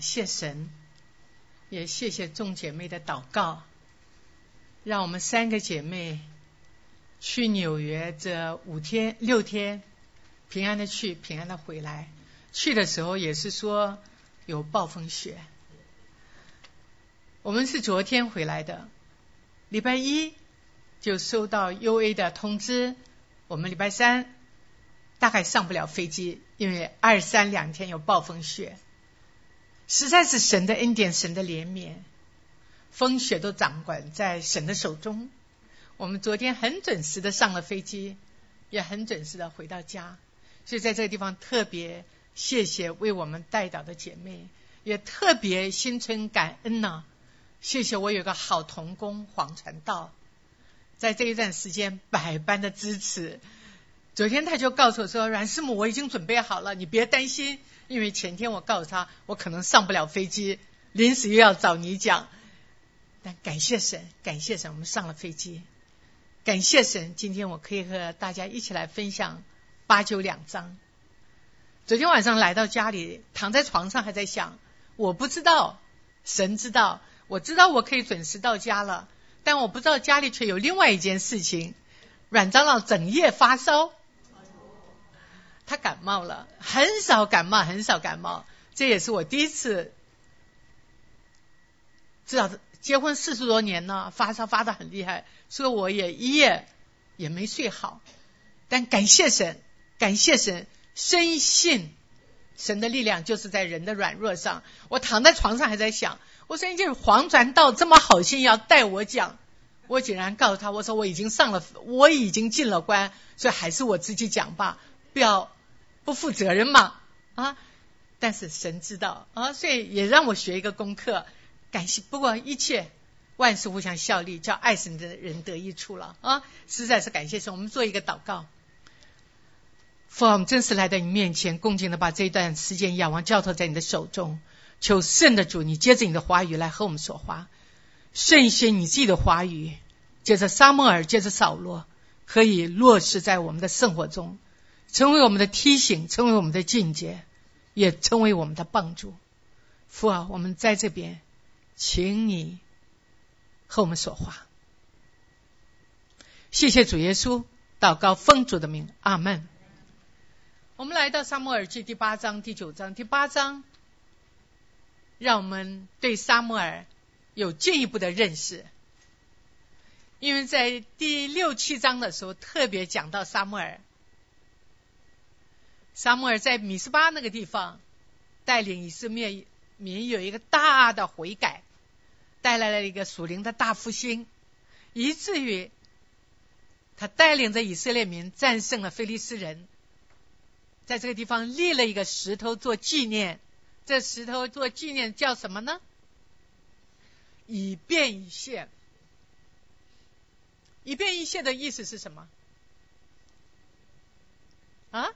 谢神，也谢谢众姐妹的祷告，让我们三个姐妹去纽约这五天六天，平安的去，平安的回来。去的时候也是说有暴风雪。我们是昨天回来的，礼拜一就收到 U A 的通知，我们礼拜三大概上不了飞机，因为二三两天有暴风雪。实在是神的恩典，神的怜悯，风雪都掌管在神的手中。我们昨天很准时的上了飞机，也很准时的回到家。所以在这个地方特别谢谢为我们带导的姐妹，也特别心存感恩呢。谢谢我有个好童工黄传道，在这一段时间百般的支持。昨天他就告诉我说：“阮师母，我已经准备好了，你别担心。”因为前天我告诉他，我可能上不了飞机，临时又要找你讲。但感谢神，感谢神，我们上了飞机。感谢神，今天我可以和大家一起来分享八九两章。昨天晚上来到家里，躺在床上还在想，我不知道，神知道。我知道我可以准时到家了，但我不知道家里却有另外一件事情。阮长老整夜发烧，他感冒了，很少感冒，很少感冒。这也是我第一次知道，结婚四十多年了，发烧发的很厉害，所以我也一夜也没睡好。但感谢神，感谢神，深信神的力量就是在人的软弱上。我躺在床上还在想。我说：“你就是黄传道这么好心要带我讲，我竟然告诉他，我说我已经上了，我已经进了关，所以还是我自己讲吧，不要不负责任嘛啊！但是神知道啊，所以也让我学一个功课。感谢，不过一切万事互相效力，叫爱神的人得益处了啊！实在是感谢神。我们做一个祷告，父，我们真实来到你面前，恭敬的把这一段时间仰望交托在你的手中。”求圣的主，你接着你的话语来和我们说话，圣先你自己的话语，接着沙漠尔，接着扫罗，可以落实在我们的生活中，成为我们的提醒，成为我们的境界，也成为我们的帮助。父啊，我们在这边，请你和我们说话。谢谢主耶稣，祷告奉主的名，阿门。我们来到沙漠耳记第八章、第九章、第八章。让我们对沙摩尔有进一步的认识，因为在第六七章的时候特别讲到沙摩尔，沙摩尔在米斯巴那个地方带领以色列民有一个大的悔改，带来了一个属灵的大复兴，以至于他带领着以色列民战胜了菲利斯人，在这个地方立了一个石头做纪念。这石头做纪念叫什么呢？以便一谢。以便一谢的意思是什么？啊？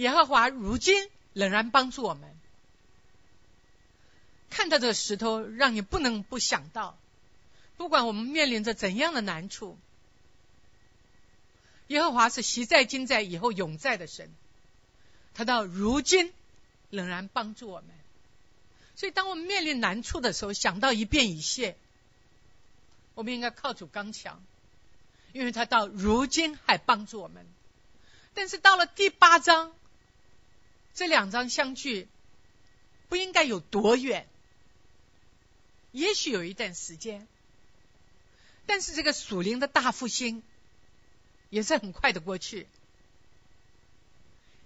耶和华如今仍然帮助我们。看到这个石头，让你不能不想到，不管我们面临着怎样的难处，耶和华是习在、今在、以后永在的神。他到如今仍然帮助我们，所以当我们面临难处的时候，想到一变一谢，我们应该靠主刚强，因为他到如今还帮助我们。但是到了第八章，这两章相距不应该有多远，也许有一段时间，但是这个属灵的大复兴也是很快的过去。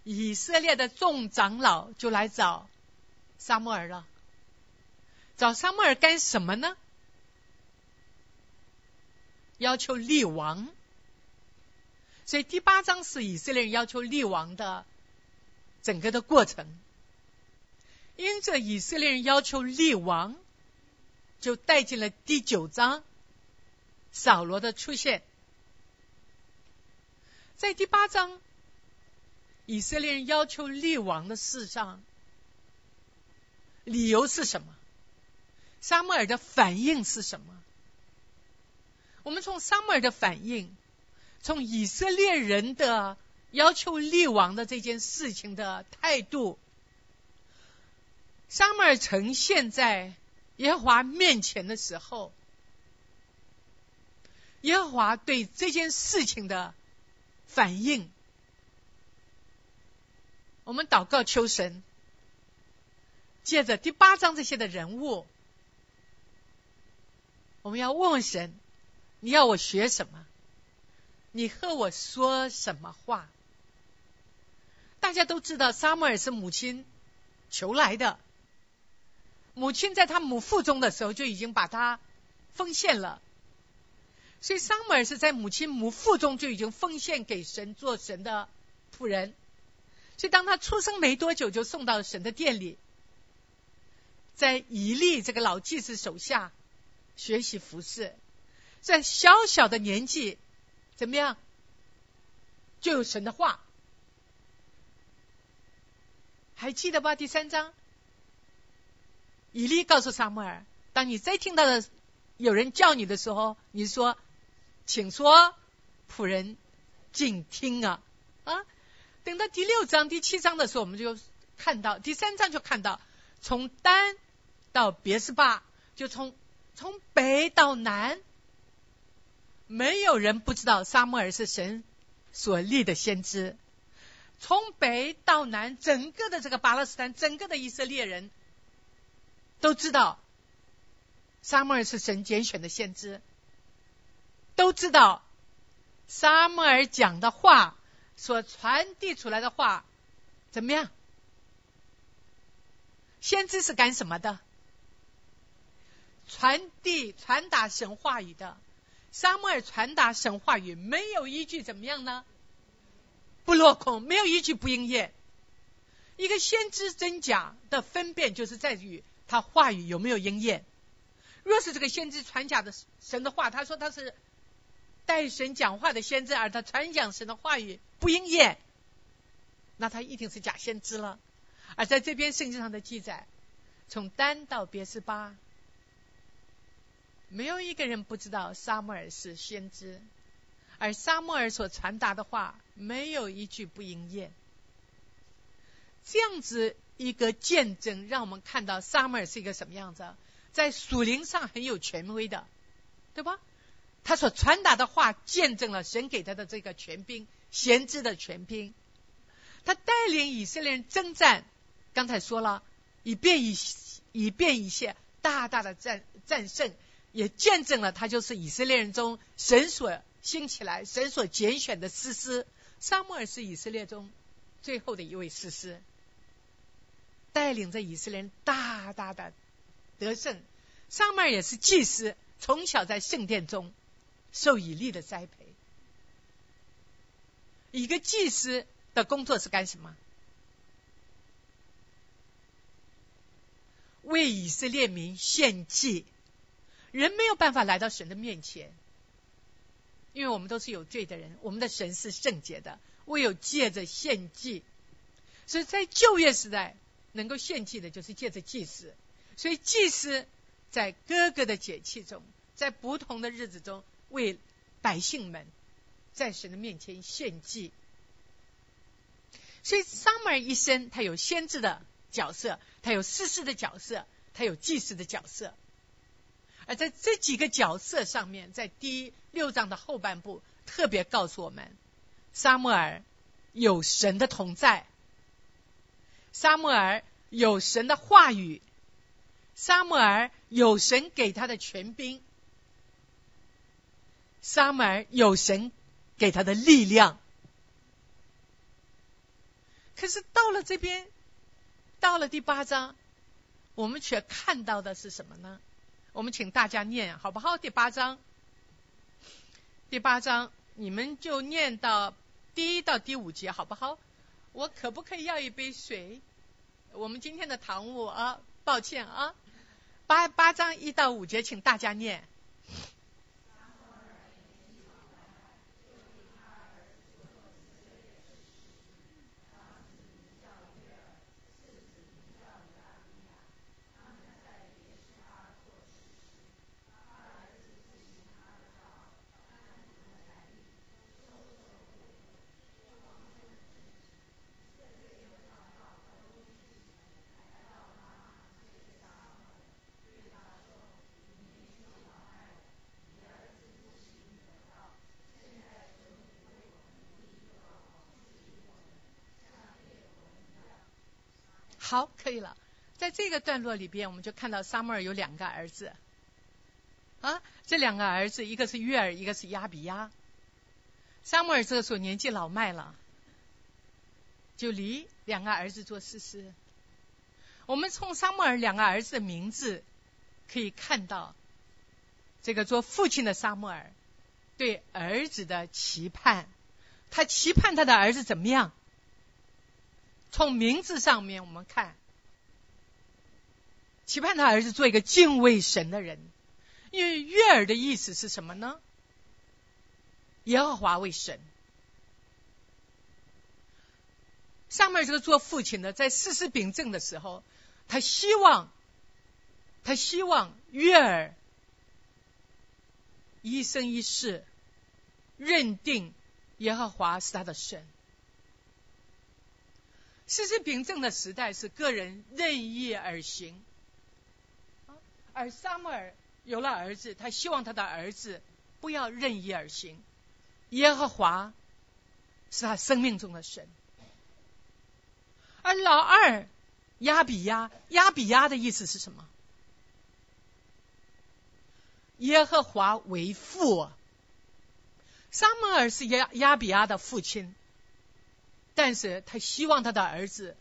以色列的众长老就来找沙摩尔了，找沙摩尔干什么呢？要求立王，所以第八章是以色列人要求立王的整个的过程。因着以色列人要求立王，就带进了第九章扫罗的出现，在第八章。以色列人要求立王的事上，理由是什么？沙穆尔的反应是什么？我们从沙穆尔的反应，从以色列人的要求立王的这件事情的态度，母耳呈现在耶和华面前的时候，耶和华对这件事情的反应，我们祷告求神，借着第八章这些的人物，我们要问问神：你要我学什么？你和我说什么话？大家都知道，撒母耳是母亲求来的。母亲在他母腹中的时候就已经把他奉献了，所以撒母耳是在母亲母腹中就已经奉献给神做神的仆人。所以当他出生没多久，就送到神的殿里，在以利这个老祭司手下学习服侍，在小小的年纪怎么样，就有神的话，还记得吧？第三章。以利告诉撒母耳：“当你再听到的有人叫你的时候，你说，请说，仆人静听啊啊！等到第六章、第七章的时候，我们就看到第三章就看到，从丹到别是巴，就从从北到南，没有人不知道撒母耳是神所立的先知。从北到南，整个的这个巴勒斯坦，整个的以色列人。”都知道，撒母耳是神拣选的先知。都知道，撒母耳讲的话所传递出来的话怎么样？先知是干什么的？传递、传达神话语的。撒母耳传达神话语，没有依据怎么样呢？不落空，没有一句不应验。一个先知真假的分辨，就是在于。他话语有没有应验？若是这个先知传假的神的话，他说他是代神讲话的先知，而他传讲神的话语不应验，那他一定是假先知了。而在这边圣经上的记载，从丹到别是巴，没有一个人不知道撒母耳是先知，而撒母耳所传达的话，没有一句不应验。这样子。一个见证，让我们看到撒母耳是一个什么样子，在属灵上很有权威的，对吧？他所传达的话，见证了神给他的这个权柄，先知的权柄。他带领以色列人征战，刚才说了，以便以以便一切大大的战战胜，也见证了他就是以色列人中神所兴起来、神所拣选的士师。撒母耳是以色列中最后的一位士师。带领着以色列人大大的得胜，撒母耳也是祭司，从小在圣殿中受以利的栽培。一个祭司的工作是干什么？为以色列民献祭。人没有办法来到神的面前，因为我们都是有罪的人，我们的神是圣洁的，唯有借着献祭。所以在旧约时代。能够献祭的，就是借着祭司，所以祭司在各个的节气中，在不同的日子中，为百姓们在神的面前献祭。所以撒母耳一生，他有先知的角色，他有士师的角色，他有祭司的角色。而在这几个角色上面，在第六章的后半部，特别告诉我们，撒母耳有神的同在。撒母耳有神的话语，撒母耳有神给他的权柄，撒母耳有神给他的力量。可是到了这边，到了第八章，我们却看到的是什么呢？我们请大家念好不好？第八章，第八章，你们就念到第一到第五节，好不好？我可不可以要一杯水？我们今天的堂务啊，抱歉啊，八八章一到五节，请大家念。好，可以了。在这个段落里边，我们就看到撒母耳有两个儿子。啊，这两个儿子，一个是约尔，一个是亚比亚。撒母耳这个时候年纪老迈了，就离两个儿子做事师。我们从撒母耳两个儿子的名字可以看到，这个做父亲的撒母耳对儿子的期盼，他期盼他的儿子怎么样？从名字上面我们看，期盼他儿子做一个敬畏神的人。因为悦耳的意思是什么呢？耶和华为神。上面这个做父亲的，在世事秉政的时候，他希望，他希望悦耳一生一世认定耶和华是他的神。世事秉正的时代是个人任意而行，而撒母耳。有了儿子，他希望他的儿子不要任意而行。耶和华是他生命中的神，而老二亚比亚，亚比亚的意思是什么？耶和华为父。撒母耳是亚亚比亚的父亲，但是他希望他的儿子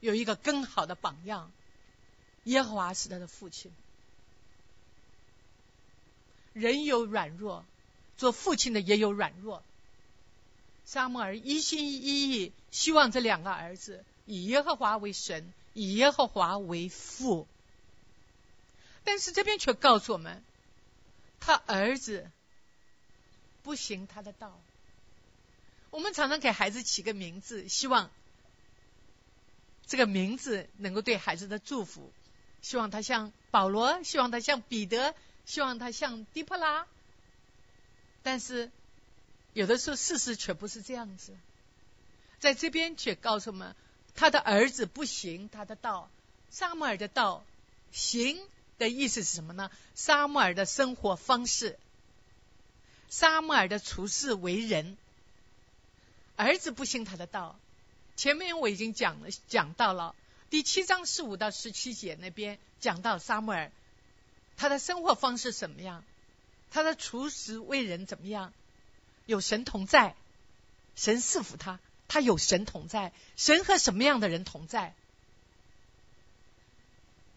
有一个更好的榜样。耶和华是他的父亲。人有软弱，做父亲的也有软弱。撒母耳一心一意希望这两个儿子以耶和华为神，以耶和华为父。但是这边却告诉我们，他儿子不行他的道。我们常常给孩子起个名字，希望这个名字能够对孩子的祝福，希望他像保罗，希望他像彼得。希望他像迪普拉，但是有的时候事实却不是这样子，在这边却告诉我们，他的儿子不行他的道，沙摩尔的道行的意思是什么呢？沙摩尔的生活方式，沙摩尔的处事为人，儿子不行他的道。前面我已经讲了，讲到了第七章十五到十七节那边讲到沙摩尔。他的生活方式怎么样？他的处事为人怎么样？有神同在，神赐福他，他有神同在。神和什么样的人同在？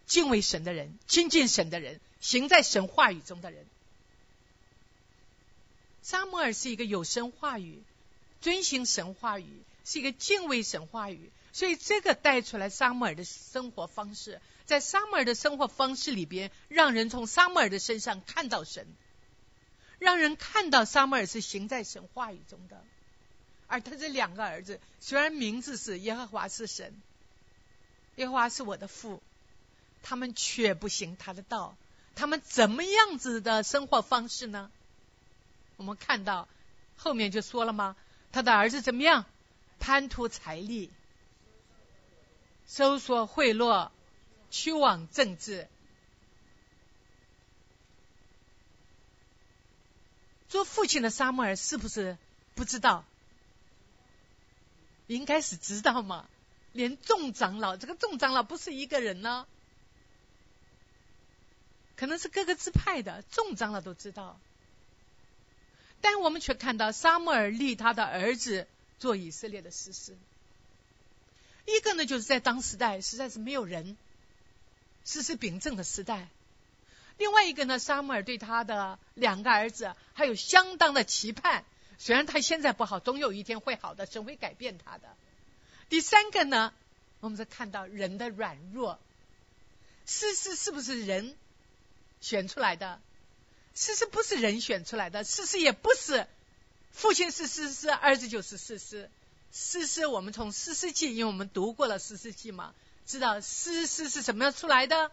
敬畏神的人，亲近神的人，行在神话语中的人。沙摩尔是一个有神话语、遵行神话语，是一个敬畏神话语，所以这个带出来沙摩尔的生活方式。在撒母耳的生活方式里边，让人从撒母耳的身上看到神，让人看到撒母耳是行在神话语中的。而他这两个儿子，虽然名字是耶和华是神，耶和华是我的父，他们却不行他的道。他们怎么样子的生活方式呢？我们看到后面就说了吗？他的儿子怎么样？贪图财力，收索贿赂。去往政治，做父亲的沙穆尔是不是不知道？应该是知道嘛。连众长老，这个众长老不是一个人呢，可能是各个支派的众长老都知道。但我们却看到沙穆尔立他的儿子做以色列的士师。一个呢，就是在当时代实在是没有人。世事秉正的时代，另外一个呢，沙母尔对他的两个儿子还有相当的期盼，虽然他现在不好，总有一天会好的，神会改变他的。第三个呢，我们是看到人的软弱，诗诗是不是人选出来的？诗诗不是人选出来的，诗诗也不是父亲是诗诗，儿子就是诗诗。诗诗我们从诗诗记，因为我们读过了诗诗记嘛。知道诗诗是什么样出来的？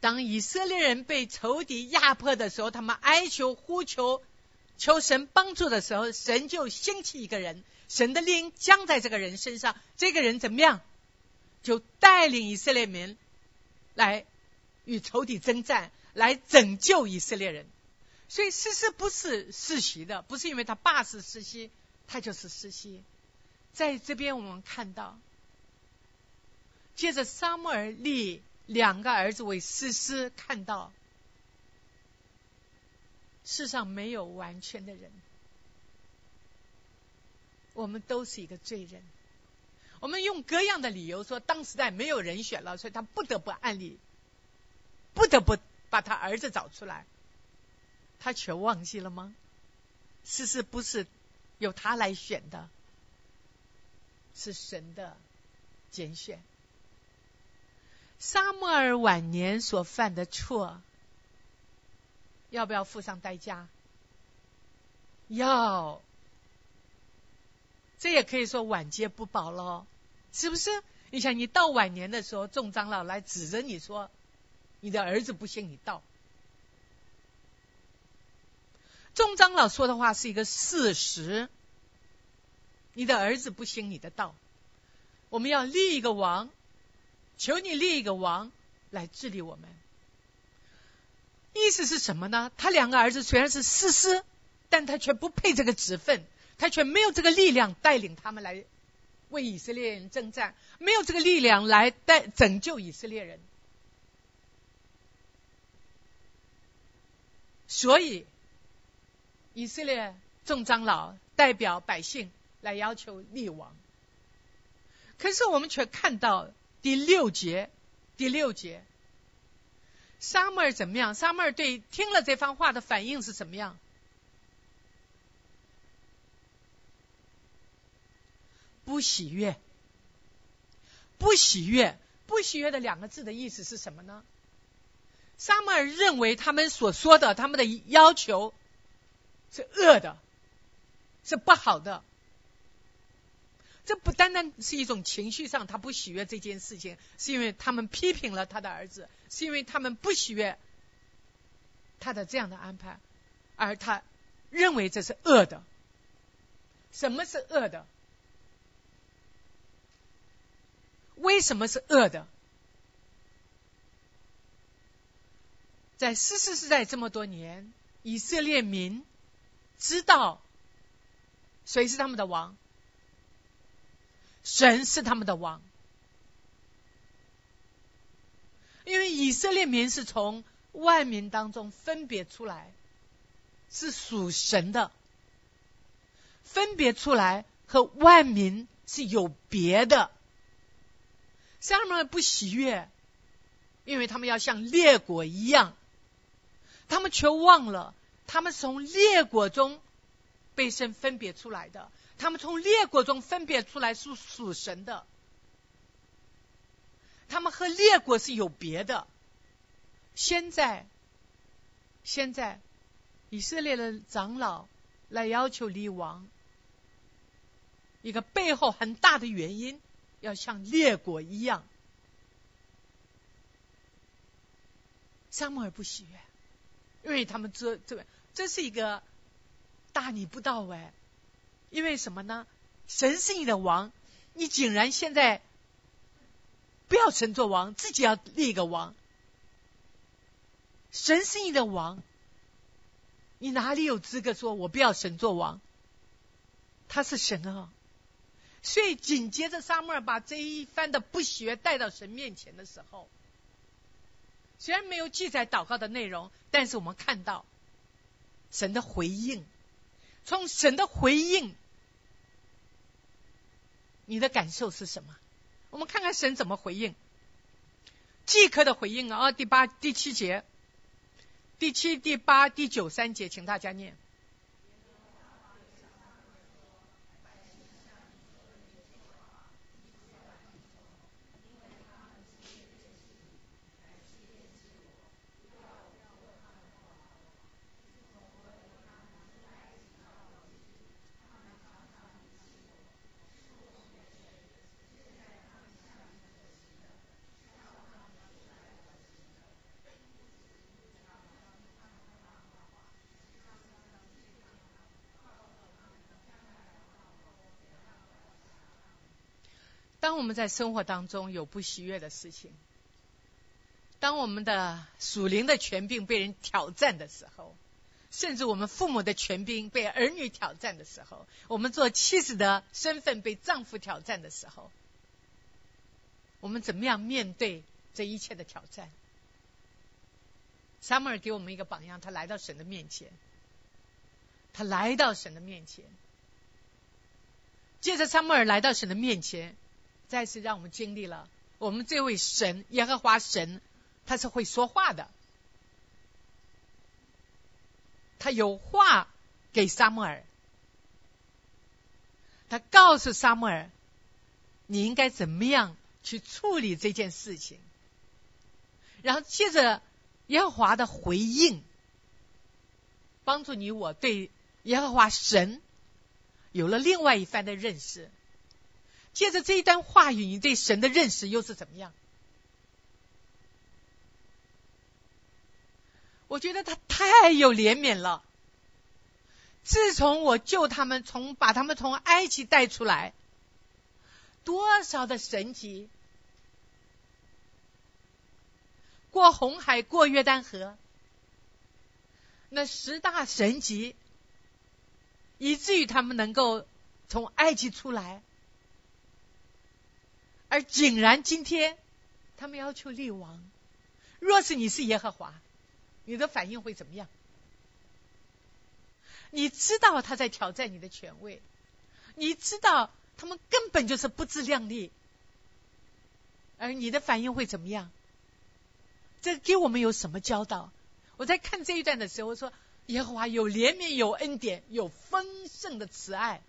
当以色列人被仇敌压迫的时候，他们哀求、呼求、求神帮助的时候，神就兴起一个人，神的灵降在这个人身上。这个人怎么样？就带领以色列民来与仇敌征战，来拯救以色列人。所以诗诗不是世袭的，不是因为他爸是世袭，他就是世袭。在这边我们看到。接着撒母耳立两个儿子为诗诗，看到世上没有完全的人，我们都是一个罪人。我们用各样的理由说，当时代没有人选了，所以他不得不按立，不得不把他儿子找出来。他却忘记了吗？事实不是由他来选的，是神的拣选。沙漠尔晚年所犯的错，要不要付上代价？要。这也可以说晚节不保了，是不是？你想，你到晚年的时候，众长老来指着你说，你的儿子不信你道。众长老说的话是一个事实，你的儿子不信你的道，我们要立一个王，求你立一个王来治理我们。意思是什么呢？他两个儿子虽然是士师，但他却不配这个职分。他却没有这个力量带领他们来为以色列人征战，没有这个力量来带拯救以色列人，所以以色列众长老代表百姓来要求立王。可是我们却看到第六节，第六节，沙漠怎么样？沙漠对听了这番话的反应是怎么样？不喜悦，不喜悦，不喜悦的两个字的意思是什么呢？沙摩尔认为他们所说的，他们的要求是恶的，是不好的。这不单单是一种情绪上他不喜悦这件事情，是因为他们批评了他的儿子，是因为他们不喜悦他的这样的安排，而他认为这是恶的。什么是恶的？为什么是恶的？在世世世代这么多年，以色列民知道谁是他们的王，神是他们的王，因为以色列民是从万民当中分别出来，是属神的，分别出来和万民是有别的。撒母耳不喜悦，因为他们要像列国一样，他们却忘了，他们从列国中被神分别出来的，他们从列国中分别出来是属神的，他们和列国是有别的。现在，现在以色列的长老来要求立王，一个背后很大的原因。要像列国一样，沙漠而不喜悦，因为他们这这个这是一个大逆不道哎！因为什么呢？神是你的王，你竟然现在不要神做王，自己要立一个王。神是你的王，你哪里有资格说我不要神做王？他是神啊！所以紧接着，沙母尔把这一番的不学带到神面前的时候，虽然没有记载祷告的内容，但是我们看到神的回应。从神的回应，你的感受是什么？我们看看神怎么回应。即刻的回应啊！第八、第七节，第七、第八、第九三节，请大家念。当我们在生活当中有不喜悦的事情，当我们的属灵的权柄被人挑战的时候，甚至我们父母的权柄被儿女挑战的时候，我们做妻子的身份被丈夫挑战的时候，我们怎么样面对这一切的挑战？撒母尔给我们一个榜样，他来到神的面前，他来到神的面前，借着撒母尔来到神的面前，再次让我们经历了我们这位神耶和华神，他是会说话的，他有话给撒母耳，他告诉撒母耳，你应该怎么样去处理这件事情，然后接着。耶和华的回应，帮助你我对耶和华神有了另外一番的认识。借着这一段话语，你对神的认识又是怎么样？我觉得他太有怜悯了。自从我救他们，从把他们从埃及带出来，多少的神迹！过红海，过约旦河，那十大神级，以至于他们能够从埃及出来，而竟然今天他们要求立王。若是你是耶和华，你的反应会怎么样？你知道他在挑战你的权威，你知道他们根本就是不自量力，而你的反应会怎么样？这给我们有什么教导？我在看这一段的时候说：“耶和华有怜悯，有恩典，有丰盛的慈爱。”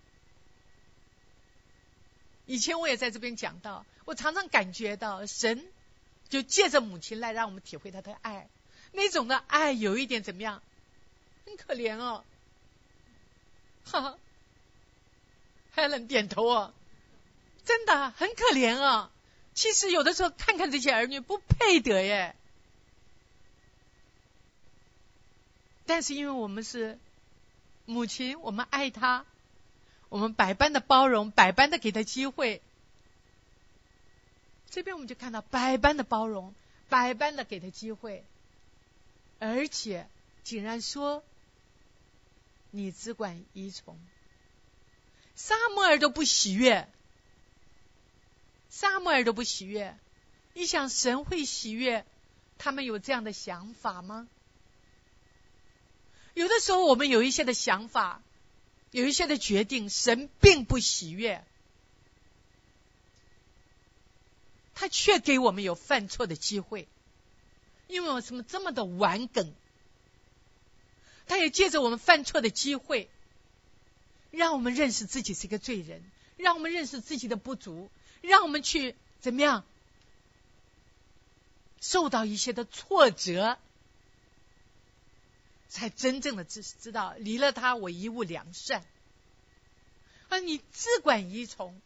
以前我也在这边讲到，我常常感觉到神就借着母亲来让我们体会他的爱，那种的爱有一点怎么样？很可怜哦，哈哈，Helen 点头哦，真的很可怜啊。其实有的时候看看这些儿女不配得耶。但是因为我们是母亲，我们爱他，我们百般的包容，百般的给他机会。这边我们就看到百般的包容，百般的给他机会，而且竟然说你只管依从。萨摩尔都不喜悦，萨摩尔都不喜悦。你想神会喜悦他们有这样的想法吗？有的时候，我们有一些的想法，有一些的决定，神并不喜悦，他却给我们有犯错的机会，因为我什么这么的顽梗，他也借着我们犯错的机会，让我们认识自己是一个罪人，让我们认识自己的不足，让我们去怎么样受到一些的挫折。才真正的知知道，离了他我一无良善。啊，你只管依从，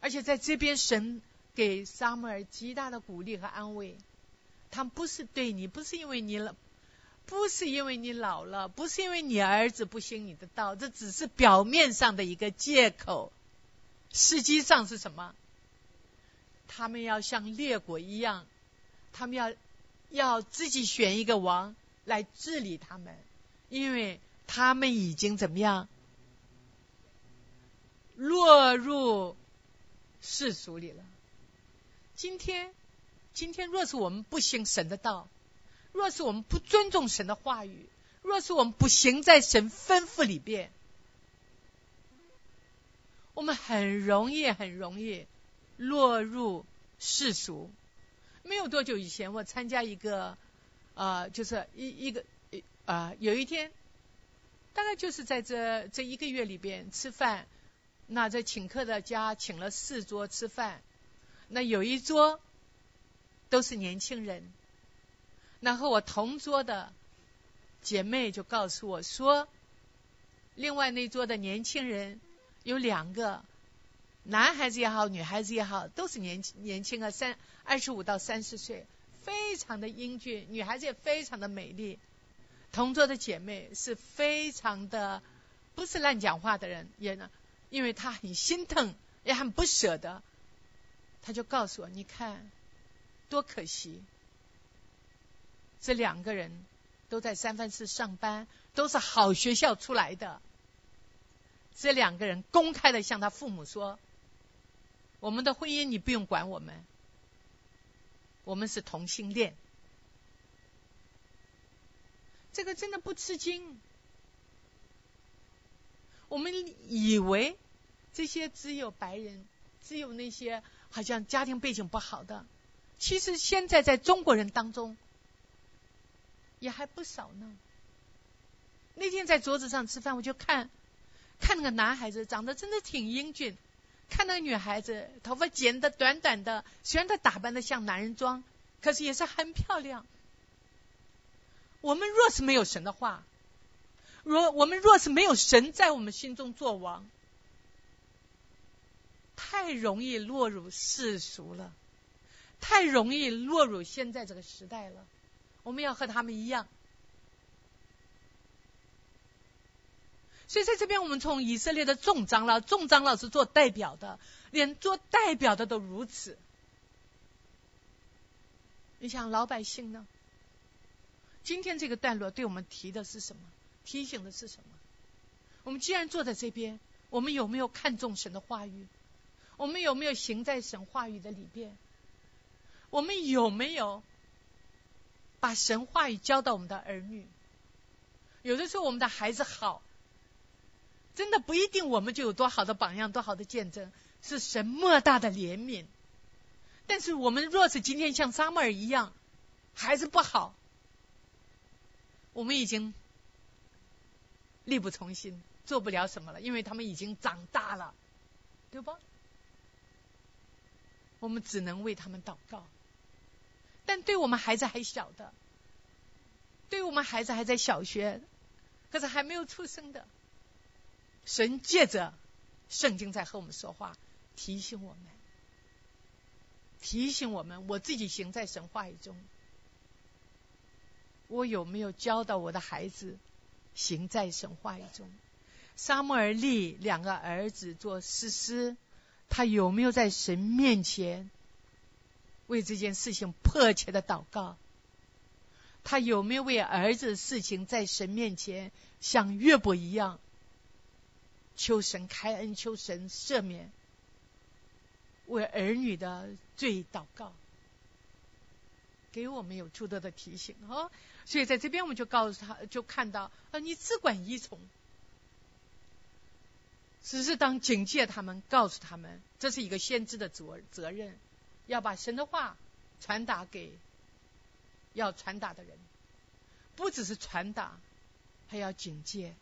而且在这边神给撒母耳极大的鼓励和安慰。他不是对你，不是因为你老，不是因为你老了，不是因为你儿子不行你的道，这只是表面上的一个借口。实际上是什么？他们要像列国一样，他们要要自己选一个王。来治理他们，因为他们已经怎么样落入世俗里了。今天，今天若是我们不行神的道，若是我们不尊重神的话语，若是我们不行在神吩咐里边，我们很容易很容易落入世俗。没有多久以前，我参加一个。啊，就是一一个啊，有一天，大概就是在这这一个月里边吃饭，那在请客的家请了四桌吃饭，那有一桌都是年轻人，那和我同桌的姐妹就告诉我说，另外那桌的年轻人有两个，男孩子也好，女孩子也好，都是年轻年轻啊，三二十五到三十岁。非常的英俊，女孩子也非常的美丽。同桌的姐妹是非常的不是乱讲话的人，也呢，因为她很心疼，也很不舍得。她就告诉我：“你看，多可惜，这两个人都在三藩市上班，都是好学校出来的。这两个人公开的向他父母说：我们的婚姻你不用管我们，我们是同性恋，这个真的不吃惊。我们以为这些只有白人，只有那些好像家庭背景不好的，其实现在在中国人当中也还不少呢。那天在桌子上吃饭，我就看看那个男孩子长得真的挺英俊。看那个女孩子，头发剪的短短的，虽然她打扮的像男人装，可是也是很漂亮。我们若是没有神的话，若我们若是没有神在我们心中作王，太容易落入世俗了，太容易落入现在这个时代了。我们要和他们一样。所以在这边，我们从以色列的众长老，众长老是做代表的，连做代表的都如此。你想老百姓呢？今天这个段落对我们提的是什么？提醒的是什么？我们既然坐在这边，我们有没有看重神的话语？我们有没有行在神话语的里边？我们有没有把神话语教到我们的儿女？有的时候，我们的孩子好。真的不一定，我们就有多好的榜样，多好的见证，是神莫大的怜悯。但是我们若是今天像沙漠尔一样，还是不好，我们已经力不从心，做不了什么了，因为他们已经长大了，对吧？我们只能为他们祷告。但对我们孩子还小的，对我们孩子还在小学，可是还没有出生的。神借着圣经在和我们说话，提醒我们，提醒我们，我自己行在神话语中，我有没有教导我的孩子行在神话语中？沙漠尔利两个儿子做诗诗，他有没有在神面前为这件事情迫切的祷告？他有没有为儿子的事情在神面前像约伯一样？求神开恩，求神赦免，为儿女的罪祷告，给我们有诸多的提醒啊！所以在这边我们就告诉他，就看到啊，你只管依从，只是当警戒他们，告诉他们，这是一个先知的责责任，要把神的话传达给要传达的人，不只是传达，还要警戒，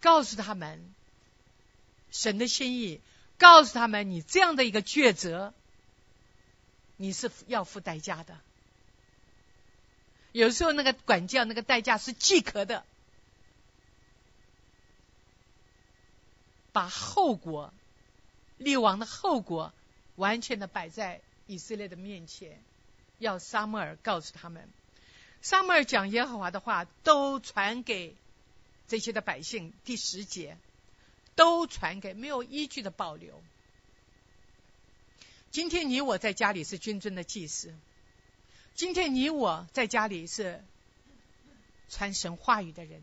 告诉他们。神的心意告诉他们：你这样的一个抉择，你是要付代价的。有时候那个管教，那个代价是即可的，把后果、立王的后果完全的摆在以色列的面前，要撒母耳告诉他们，撒母耳讲耶和华的话，都传给这些的百姓。第十节。都传给没有依据的保留。今天你我在家里是君尊的祭司，今天你我在家里是传神话语的人。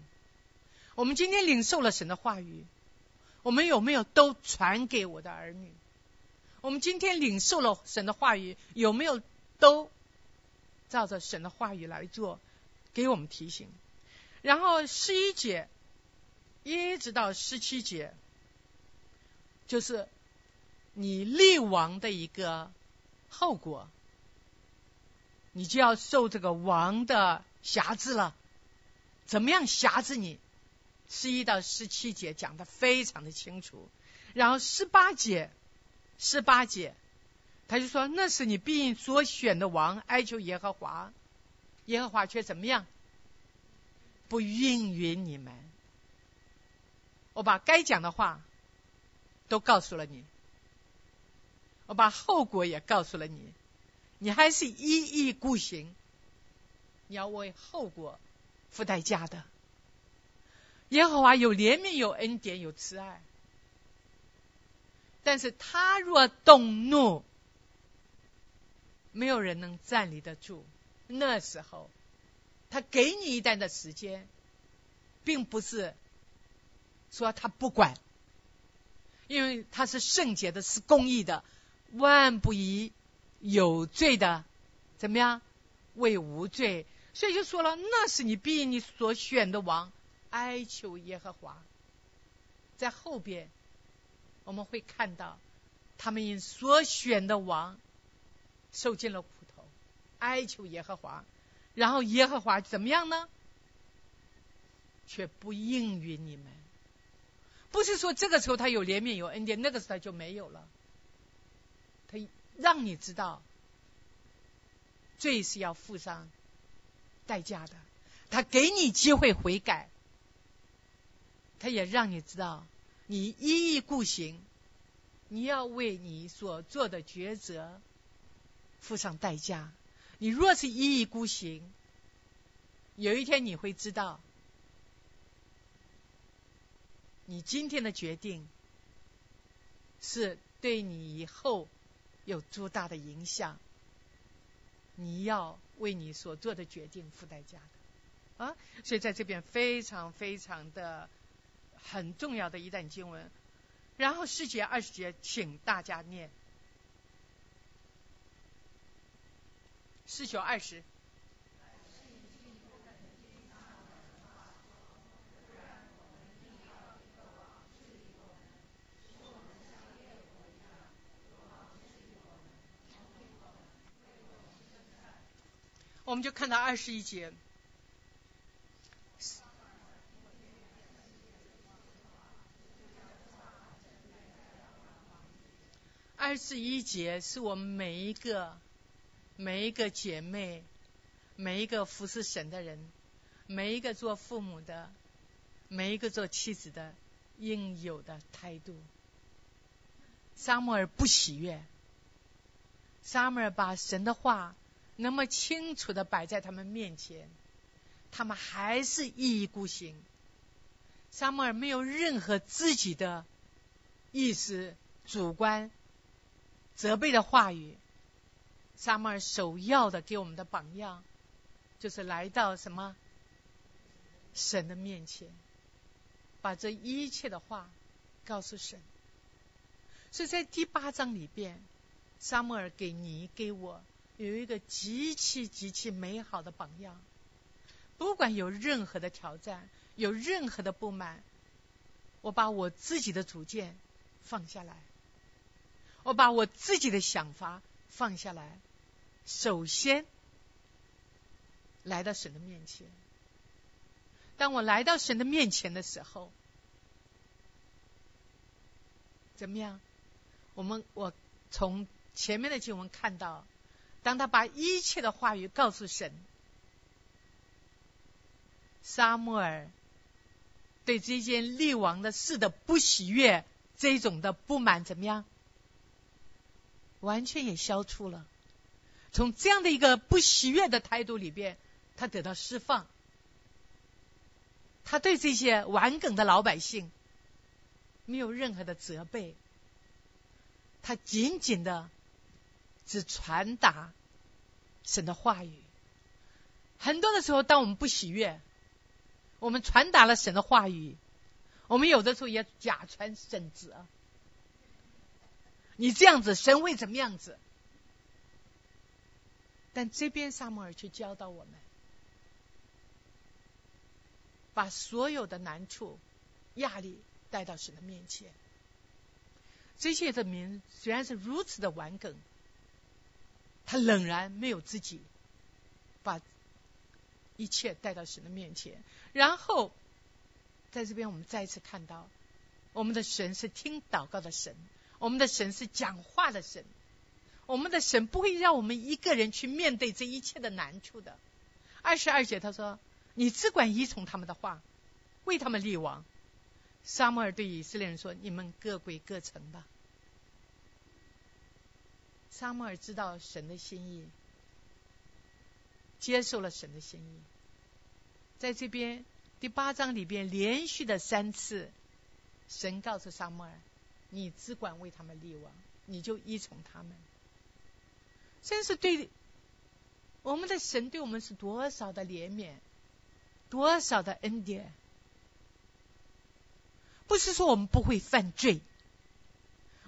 我们今天领受了神的话语，我们有没有都传给我的儿女？我们今天领受了神的话语，有没有都照着神的话语来做？给我们提醒。然后十一节一直到十七节。就是你立王的一个后果，你就要受这个王的辖制了。怎么样辖制你？十一到十七节讲的非常的清楚。然后十八节，十八节，他就说那是你必应所选的王，哀求耶和华，耶和华却怎么样？不应允你们。我把该讲的话。都告诉了你，我把后果也告诉了你，你还是一意孤行，你要为后果付代价的。耶和华有怜悯，有恩典，有慈爱，但是他若动怒，没有人能站立得住。那时候，他给你一段的时间，并不是说他不管。因为他是圣洁的，是公义的，万不以有罪的怎么样为无罪。所以就说了，那是你必你所选的王，哀求耶和华。在后边我们会看到，他们因所选的王受尽了苦头，哀求耶和华，然后耶和华怎么样呢？却不应允你们。不是说这个时候他有怜悯有恩典，那个时候他就没有了。他让你知道，罪是要付上。代价的，他给你机会悔改，他也让你知道，你一意孤行，你要为你所做的抉择付上代价。你若是一意孤行，有一天你会知道，你今天的决定是对你以后有多大的影响。你要为你所做的决定付代价的啊！所以在这边非常非常的很重要的一段经文。然后十节二十节，请大家念。十九二十。我们就看到二十一节，二十一节是我们每一个每一个姐妹，每一个服侍神的人，每一个做父母的，每一个做妻子的应有的态度。沙摩尔不喜悦，沙摩尔把神的话。那么清楚的摆在他们面前，他们还是一意孤行。沙摩尔没有任何自己的意思、主观、责备的话语。沙摩尔首要的给我们的榜样，就是来到什么神的面前，把这一切的话告诉神。所以在第八章里边，沙摩尔给你给我。有一个极其极其美好的榜样，不管有任何的挑战，有任何的不满，我把我自己的主见放下来，我把我自己的想法放下来，首先来到神的面前。当我来到神的面前的时候，怎么样？我们我从前面的经文看到。当他把一切的话语告诉神，沙穆尔对这件立王的事的不喜悦，这种的不满怎么样？完全也消除了。从这样的一个不喜悦的态度里边，他得到释放。他对这些顽梗的老百姓没有任何的责备，他紧紧的。只传达神的话语。很多的时候，当我们不喜悦，我们传达了神的话语，我们有的时候也假传神旨啊。你这样子，神会怎么样子？但这边萨摩尔却教导我们，把所有的难处、压力带到神的面前。这些的民虽然是如此的顽梗。他仍然没有自己把一切带到神的面前，然后在这边我们再一次看到，我们的神是听祷告的神，我们的神是讲话的神，我们的神不会让我们一个人去面对这一切的难处的。二十二节他说：“你只管依从他们的话，为他们立王。”沙摩尔对以色列人说：“你们各归各城吧。”撒母耳知道神的心意，接受了神的心意。在这边第八章里边，连续的三次，神告诉撒母耳：“你只管为他们立王，你就依从他们。”真是对我们的神对我们是多少的怜悯，多少的恩典。不是说我们不会犯罪，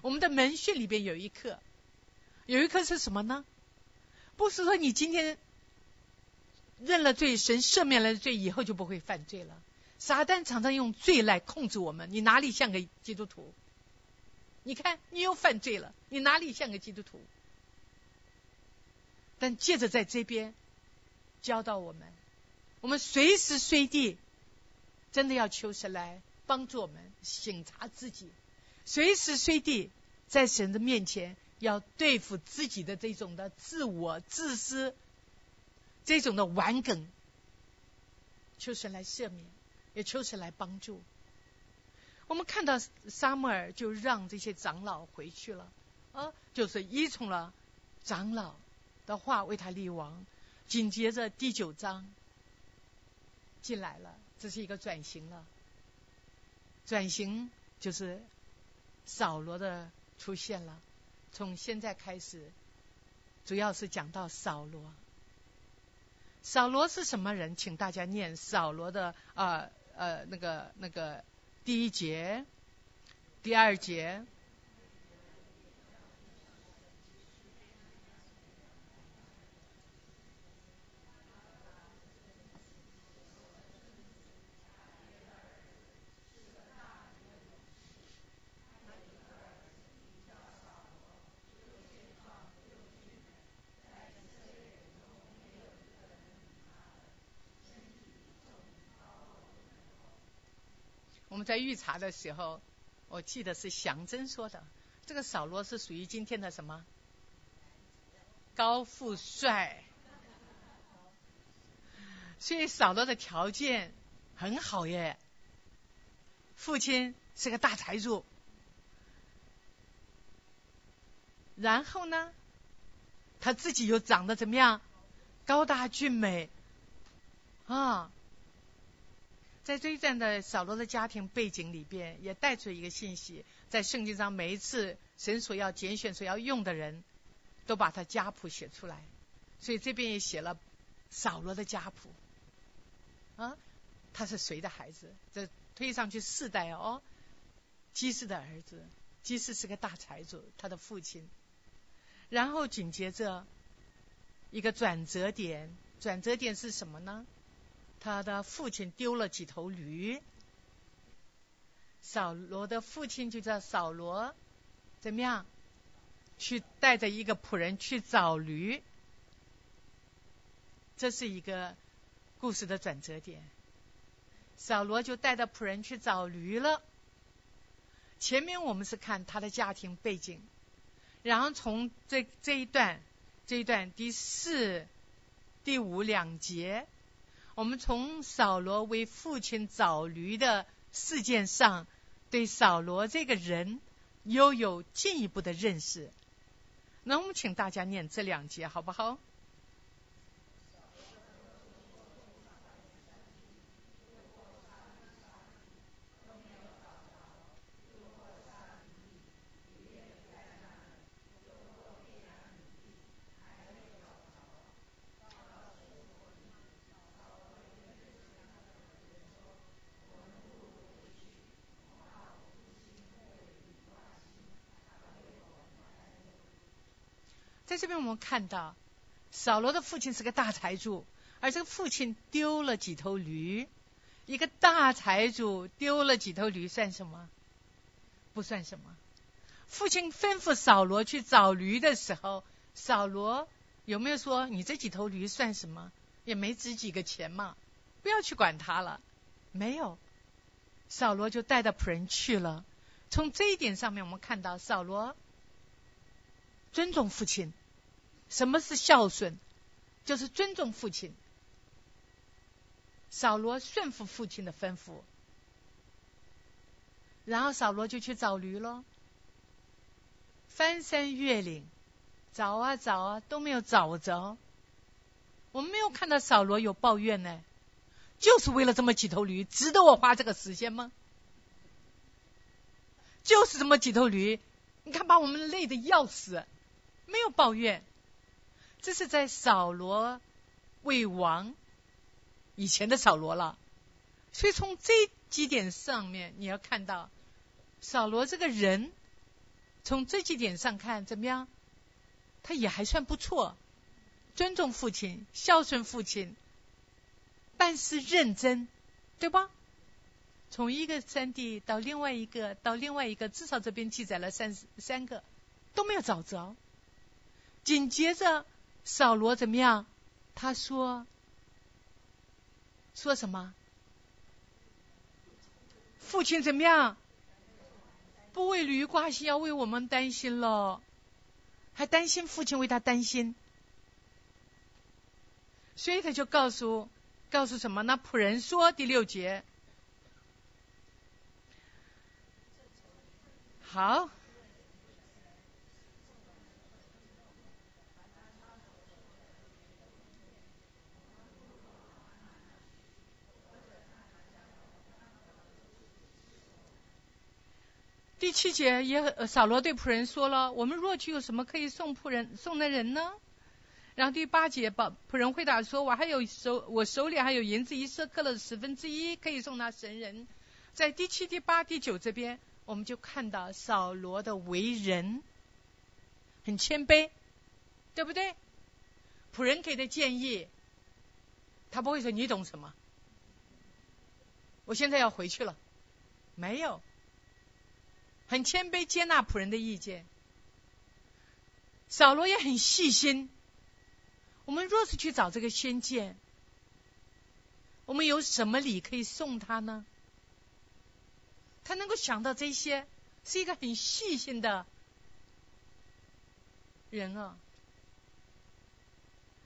我们的门训里边有一课。有一颗是什么呢？不是说你今天认了罪，神赦免了罪以后就不会犯罪了。撒旦常常用罪来控制我们，你哪里像个基督徒？你看你又犯罪了，你哪里像个基督徒？但借着在这边教导我们，我们随时随地真的要求神来帮助我们省察自己，随时随地在神的面前。要对付自己的这种的自我自私，这种的顽梗，求神来赦免，也求神来帮助。我们看到撒母耳就让这些长老回去了，啊，就是依从了长老的话为他立王。紧接着第九章进来了，这是一个转型了，转型就是扫罗的出现了。从现在开始，主要是讲到扫罗。扫罗是什么人？请大家念扫罗的啊呃那个那个第一节、第二节。在预查的时候，我记得是祥珍说的，这个扫罗是属于今天的什么高富帅，所以扫罗的条件很好耶。父亲是个大财主，然后呢，他自己又长得怎么样？高大俊美啊。在这一段的扫罗的家庭背景里边，也带出一个信息：在圣经上，每一次神所要拣选、所要用的人，都把他家谱写出来。所以这边也写了扫罗的家谱。啊，他是谁的孩子？这推上去四代哦，基士的儿子，基士是个大财主，他的父亲。然后紧接着一个转折点，转折点是什么呢？他的父亲丢了几头驴，扫罗的父亲就叫扫罗，怎么样？去带着一个仆人去找驴，这是一个故事的转折点。扫罗就带着仆人去找驴了。前面我们是看他的家庭背景，然后从这这一段这一段第四、第五两节。我们从扫罗为父亲找驴的事件上，对扫罗这个人又有进一步的认识。那我们请大家念这两节，好不好？在这边我们看到，扫罗的父亲是个大财主，而这个父亲丢了几头驴。一个大财主丢了几头驴算什么？不算什么。父亲吩咐扫罗去找驴的时候，扫罗有没有说你这几头驴算什么？也没值几个钱嘛，不要去管他了。没有，扫罗就带着仆人去了。从这一点上面，我们看到扫罗尊重父亲。什么是孝顺？就是尊重父亲。扫罗顺服父亲的吩咐，然后扫罗就去找驴喽。翻山越岭，找啊找啊都没有找着。我们没有看到扫罗有抱怨呢，就是为了这么几头驴，值得我花这个时间吗？就是这么几头驴，你看把我们累得要死，没有抱怨。这是在扫罗为王以前的扫罗了，所以从这几点上面，你要看到扫罗这个人，从这几点上看怎么样？他也还算不错，尊重父亲，孝顺父亲，办事认真，对吧？从一个山地到另外一个，到另外一个，至少这边记载了三三个都没有找着。紧接着扫罗怎么样？他说说什么？父亲怎么样？不为驴挂心，要为我们担心了，还担心父亲为他担心，所以他就告诉告诉什么？那仆人说第六节，好。第七节也扫罗对仆人说了：“我们若去有什么可以送仆人送的人呢？”然后第八节，把仆人回答说：“我还有手我手里还有银子一色克了十分之一，可以送那神人。”在第七、第八、第九这边，我们就看到扫罗的为人很谦卑，对不对？仆人给的建议，他不会说你懂什么？我现在要回去了，没有。很谦卑，接纳仆人的意见。扫罗也很细心。我们若是去找这个先见，我们有什么礼可以送他呢？他能够想到这些，是一个很细心的人啊。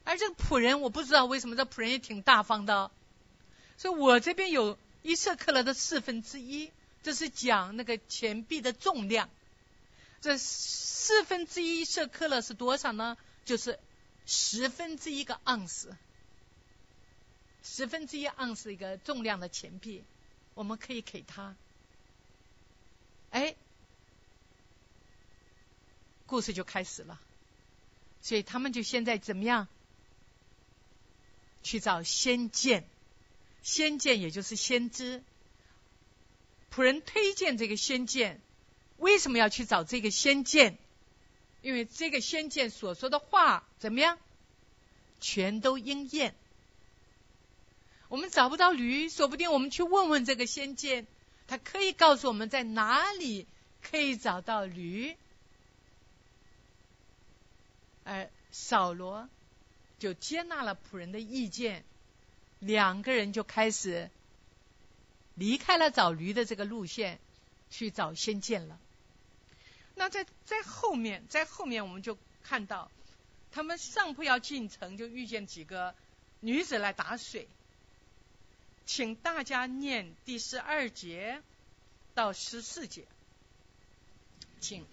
而这个仆人，我不知道为什么这仆人也挺大方的。所以我这边有一色克勒的四分之一。这是讲那个钱币的重量，这四分之一舍克勒是多少呢？就是十分之一个盎司，十分之一盎司一个重量的钱币，我们可以给他。哎，故事就开始了，所以他们就现在怎么样？去找先见，先见也就是先知。仆人推荐这个先见，为什么要去找这个先见？因为这个先见所说的话怎么样，全都应验。我们找不到驴，说不定我们去问问这个先见，他可以告诉我们在哪里可以找到驴。而扫罗就接纳了仆人的意见，两个人就开始。离开了找驴的这个路线，去找仙剑了。那在在后面，在后面我们就看到，他们上铺要进城，就遇见几个女子来打水。请大家念第十二节到十四节，请。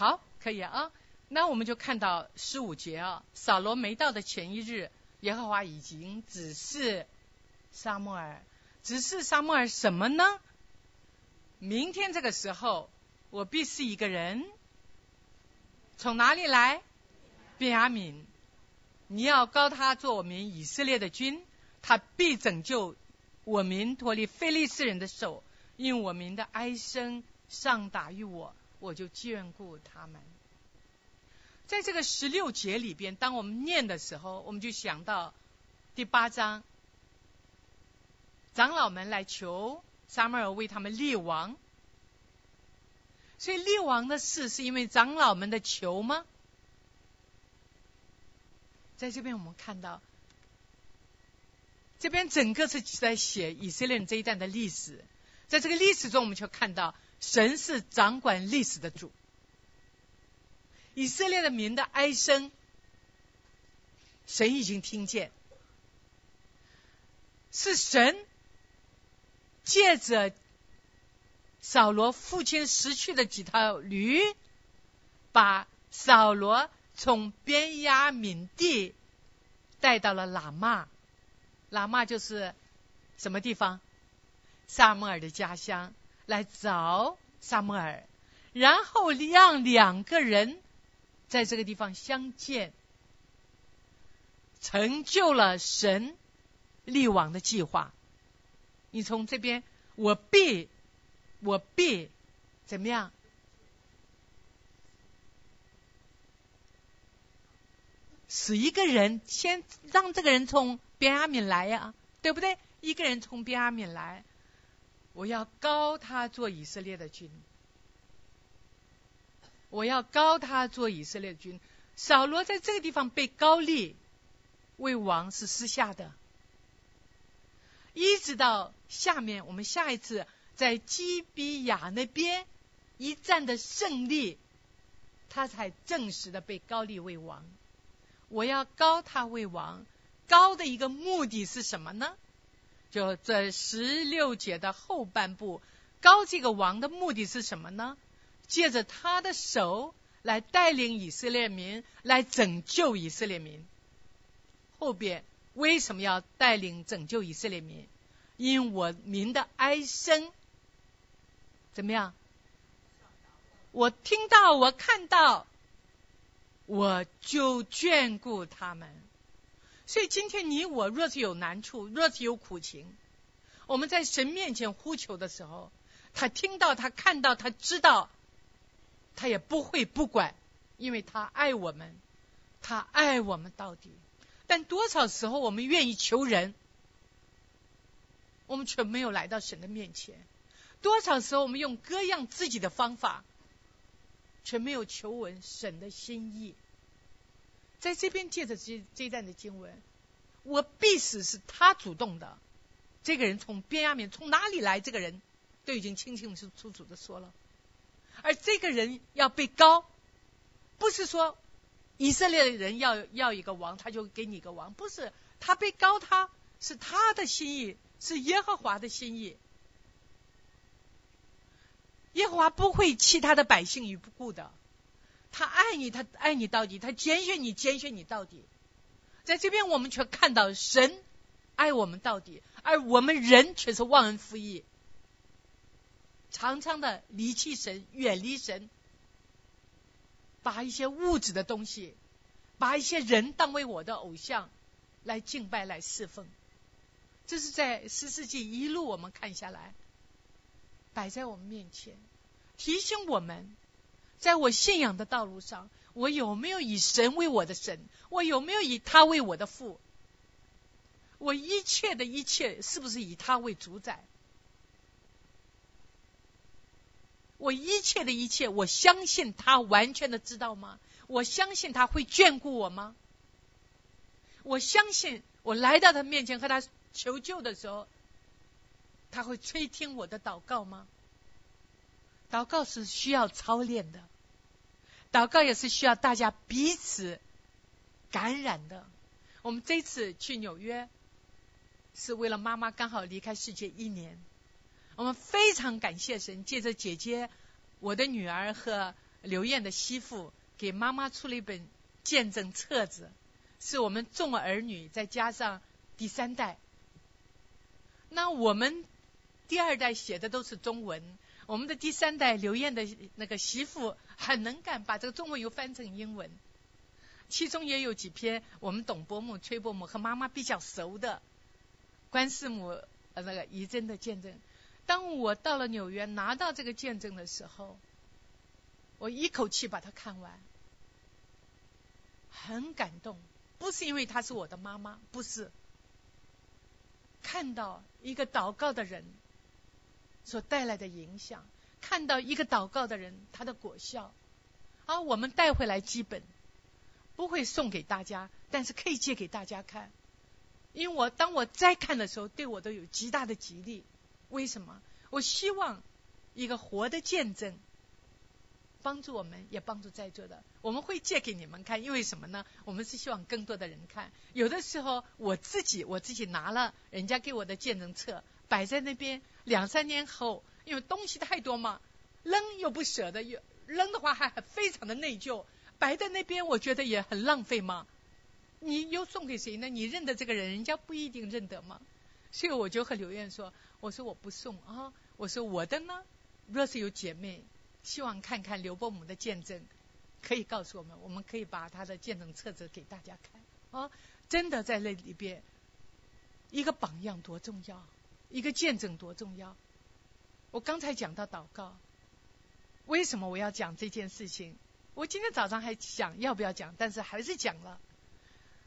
好，可以啊。那我们就看到十五节啊，扫罗没到的前一日，耶和华已经指示沙摩尔，指示沙摩尔什么呢？明天这个时候，我必是一个人，从哪里来？便雅悯，你要高他做我们以色列的君，他必拯救我民脱离非利士人的手，因我民的哀声上达于我。我就眷顾他们，在这个十六节里边，当我们念的时候，我们就想到第八章，长老们来求撒母尔为他们立王，所以立王的事是因为长老们的求吗？在这边我们看到，这边整个是在写以色列人这一段的历史，在这个历史中，我们就看到。神是掌管历史的主，以色列的民的哀声，神已经听见，是神借着扫罗父亲失去的几头驴，把扫罗从边亚敏地带到了喇嘛，喇嘛就是什么地方？萨摩尔的家乡，来找萨摩尔，然后让两个人在这个地方相见，成就了神立王的计划。你从这边，我必，我必怎么样？使一个人先让这个人从边阿敏来呀，对不对？一个人从边阿敏来。我要高他做以色列的君，我要高他做以色列君。扫罗在这个地方被高立为王是私下的，一直到下面我们下一次在基比亚那边一战的胜利，他才正式的被高立为王。我要高他为王，高的一个目的是什么呢？就这十六节的后半部，高这个王的目的是什么呢？借着他的手来带领以色列民，来拯救以色列民。后边为什么要带领拯救以色列民？因我民的哀声怎么样？我听到，我看到，我就眷顾他们。所以今天你我若是有难处，若是有苦情，我们在神面前呼求的时候，他听到，他看到，他知道，他也不会不管，因为他爱我们，他爱我们到底。但多少时候我们愿意求人，我们却没有来到神的面前；多少时候我们用各样自己的方法，却没有求闻神的心意。在这边借着这这一段的经文，我必死是他主动的。这个人从边亚面从哪里来？这个人都已经清清楚楚的说了。而这个人要被高，不是说以色列的人要要一个王，他就给你一个王，不是他被高，他是他的心意，是耶和华的心意。耶和华不会弃他的百姓于不顾的。他爱你，他爱你到底，他拣选你，拣选你到底。在这边，我们却看到神爱我们到底，而我们人却是忘恩负义，常常的离弃神，远离神，把一些物质的东西，把一些人当为我的偶像来敬拜、来侍奉。这是在十世纪一路我们看下来，摆在我们面前，提醒我们。在我信仰的道路上，我有没有以神为我的神？我有没有以他为我的父？我一切的一切是不是以他为主宰？我一切的一切，我相信他完全的知道吗？我相信他会眷顾我吗？我相信我来到他面前和他求救的时候，他会垂听我的祷告吗？祷告是需要操练的，祷告也是需要大家彼此感染的。我们这次去纽约，是为了妈妈刚好离开世界一年。我们非常感谢神，借着姐姐、我的女儿和刘燕的媳妇，给妈妈出了一本见证册子，是我们众儿女再加上第三代。那我们第二代写的都是中文。我们的第三代刘燕的那个媳妇很能干，把这个中文又翻成英文。其中也有几篇我们董伯母、崔伯母和妈妈比较熟的关世母呃那个遗真的见证。当我到了纽约拿到这个见证的时候，我一口气把它看完，很感动。不是因为她是我的妈妈，不是，看到一个祷告的人。所带来的影响，看到一个祷告的人他的果效，而我们带回来基本不会送给大家，但是可以借给大家看，因为我当我再看的时候，对我都有极大的激励。为什么？我希望一个活的见证，帮助我们，也帮助在座的。我们会借给你们看，因为什么呢？我们是希望更多的人看。有的时候我自己我自己拿了人家给我的见证册。摆在那边，两三年后，因为东西太多嘛，扔又不舍得，又扔的话还非常的内疚，摆在那边，我觉得也很浪费嘛。你又送给谁呢？你认得这个人，人家不一定认得嘛。所以我就和刘燕说：“我说我不送啊，我说我的呢。若是有姐妹希望看看刘伯母的见证，可以告诉我们，我们可以把她的见证册子给大家看啊。真的在那里边，一个榜样多重要，一个见证多重要。我刚才讲到祷告，为什么我要讲这件事情？我今天早上还想要不要讲，但是还是讲了。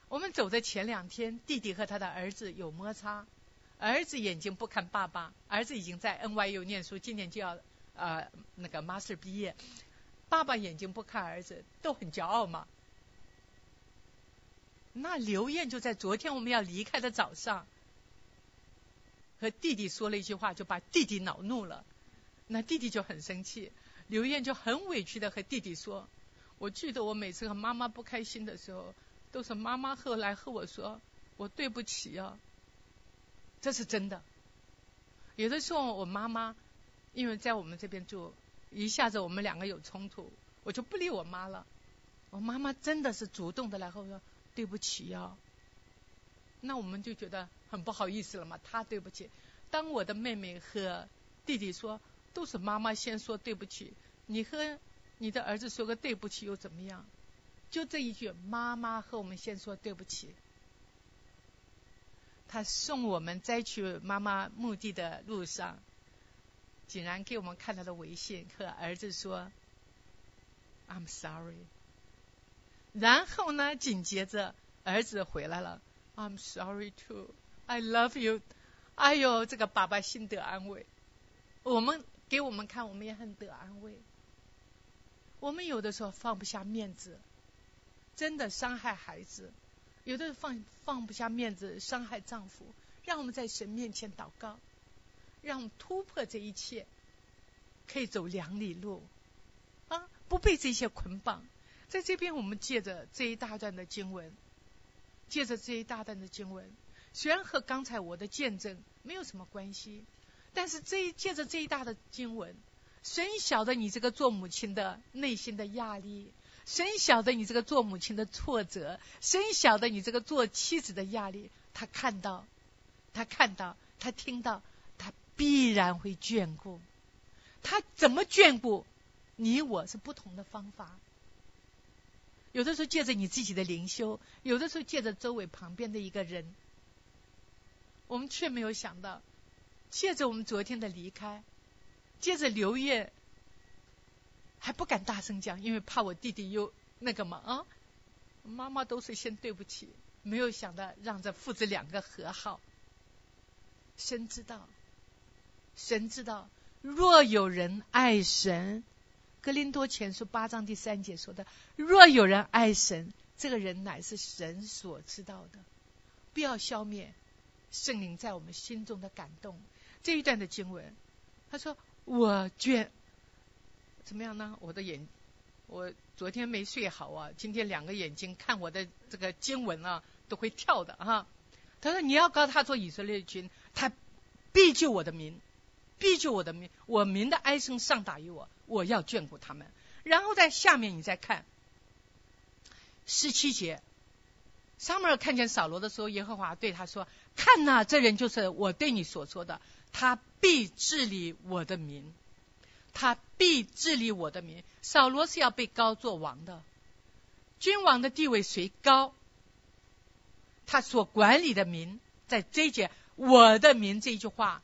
我们走的前两天，弟弟和他的儿子有摩擦。儿子眼睛不看爸爸，儿子已经在 NYU 念书，今年就要呃那个 master 毕业。爸爸眼睛不看儿子，都很骄傲嘛。那刘燕就在昨天我们要离开的早上，和弟弟说了一句话，就把弟弟恼怒了。那弟弟就很生气，刘艳就很委屈的和弟弟说：“我记得我每次和妈妈不开心的时候，都是妈妈后来和我说，我对不起啊。”这是真的。有的时候，我妈妈因为在我们这边住，一下子我们两个有冲突，我就不理我妈了。我妈妈真的是主动的来和我说对不起呀。那我们就觉得很不好意思了嘛。他对不起。当我的妹妹和弟弟说都是妈妈先说对不起，你和你的儿子说个对不起又怎么样？就这一句，妈妈和我们先说对不起。他送我们再去妈妈墓地的路上，竟然给我们看他的微信，和儿子说：“I'm sorry。”然后呢，紧接着儿子回来了：“I'm sorry too. I love you。”哎呦，这个爸爸心得安慰。我们给我们看，我们也很得安慰。我们有的时候放不下面子，真的伤害孩子。有的放放不下面子，伤害丈夫，让我们在神面前祷告，让我们突破这一切，可以走两里路啊，不被这些捆绑。在这边，我们借着这一大段的经文，借着这一大段的经文，虽然和刚才我的见证没有什么关系，但是这一借着这一大的经文，神晓得你这个做母亲的内心的压力。神晓得你这个做母亲的挫折，神晓得你这个做妻子的压力，他看到，他看到，他听到，他必然会眷顾。他怎么眷顾？你我是不同的方法。有的时候借着你自己的灵修，有的时候借着周围旁边的一个人，我们却没有想到，借着我们昨天的离开，借着刘烨。还不敢大声讲，因为怕我弟弟又那个嘛啊！妈妈都是先对不起，没有想到让这父子两个和好。神知道，神知道，若有人爱神，格林多前书八章第三节说的：若有人爱神，这个人乃是神所知道的。不要消灭圣灵在我们心中的感动。这一段的经文，他说：“我眷。”怎么样呢？我的眼，我昨天没睡好啊，今天两个眼睛看我的这个经文啊，都会跳的哈。他说：“你要告他做以色列军，他必救我的民，必救我的民，我民的哀声上达于我，我要眷顾他们。”然后在下面你再看十七节，撒母耳看见扫罗的时候，耶和华对他说：“看呐，这人就是我对你所说的，他必治理我的民。”他必治理我的民。扫罗是要被高做王的，君王的地位虽高，他所管理的民，在这一节“我的民”这一句话，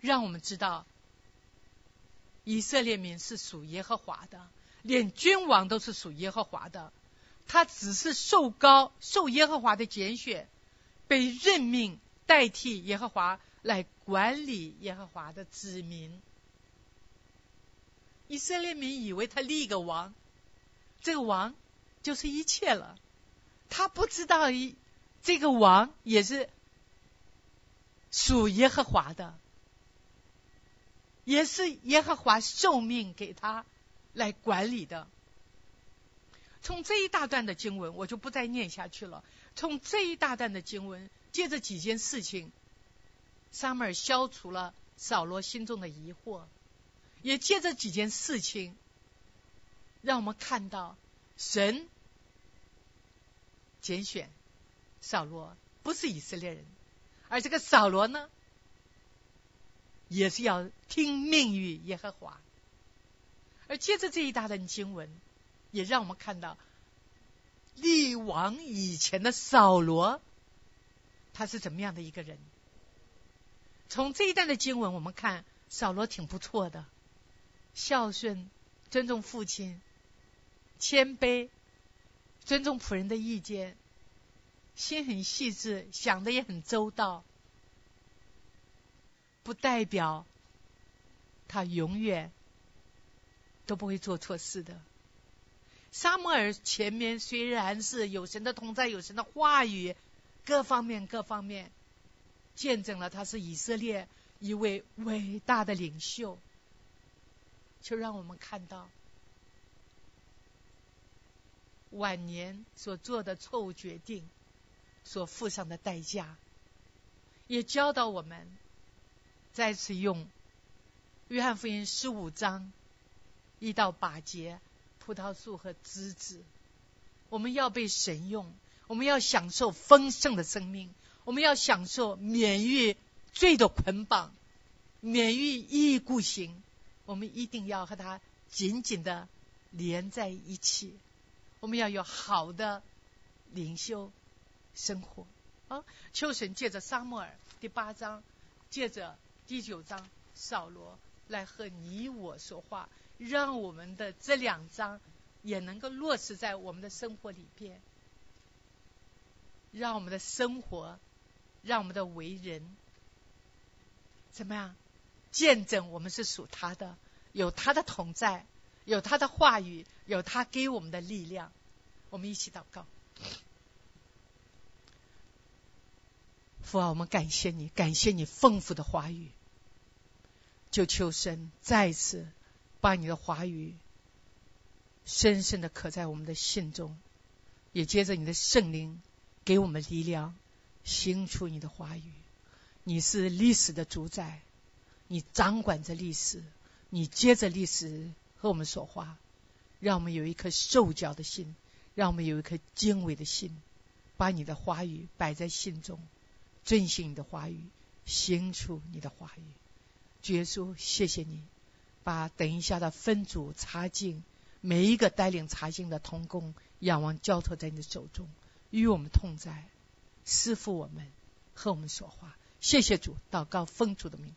让我们知道，以色列民是属耶和华的，连君王都是属耶和华的。他只是受高受耶和华的拣选，被任命代替耶和华来管理耶和华的子民。以色列民以为他立一个王，这个王就是一切了。他不知道一这个王也是属耶和华的，也是耶和华受命给他来管理的。从这一大段的经文，我就不再念下去了。从这一大段的经文，借着几件事情，撒母耳消除了扫罗心中的疑惑。也借着几件事情，让我们看到神拣选扫罗，不是以色列人，而这个扫罗呢，也是要听命于耶和华。而接着这一大段经文，也让我们看到立王以前的扫罗，他是怎么样的一个人？从这一段的经文，我们看扫罗挺不错的，孝顺、尊重父亲、谦卑、尊重仆人的意见，心很细致，想的也很周到，不代表他永远。都不会做错事的。沙摩尔前面虽然是有神的同在，有神的话语，各方面各方面见证了他是以色列一位伟大的领袖，就让我们看到晚年所做的错误决定所付上的代价，也教导我们再次用约翰福音十五章。一到八节，葡萄树和枝子，我们要被神用，我们要享受丰盛的生命，我们要享受免于罪的捆绑，免于一意孤行，我们一定要和他紧紧的连在一起，我们要有好的灵修生活啊！秋神借着沙漠尔第八章，借着第九章扫罗来和你我说话。让我们的这两章也能够落实在我们的生活里边，让我们的生活，让我们的为人，怎么样？见证我们是属他的，有他的同在，有他的话语，有他给我们的力量。我们一起祷告，父啊，我们感谢你，感谢你丰富的话语，就求神再次。把你的话语深深的刻在我们的心中，也接着你的圣灵给我们力量，行出你的话语。你是历史的主宰，你掌管着历史，你接着历史和我们说话，让我们有一颗受教的心，让我们有一颗敬畏的心，把你的话语摆在心中，遵循你的话语，行出你的话语。主耶稣，谢谢你。把等一下的分组查经，每一个带领查经的同工，仰望交托在你的手中，与我们同在，师傅我们和我们说话。谢谢主，祷告奉主的名，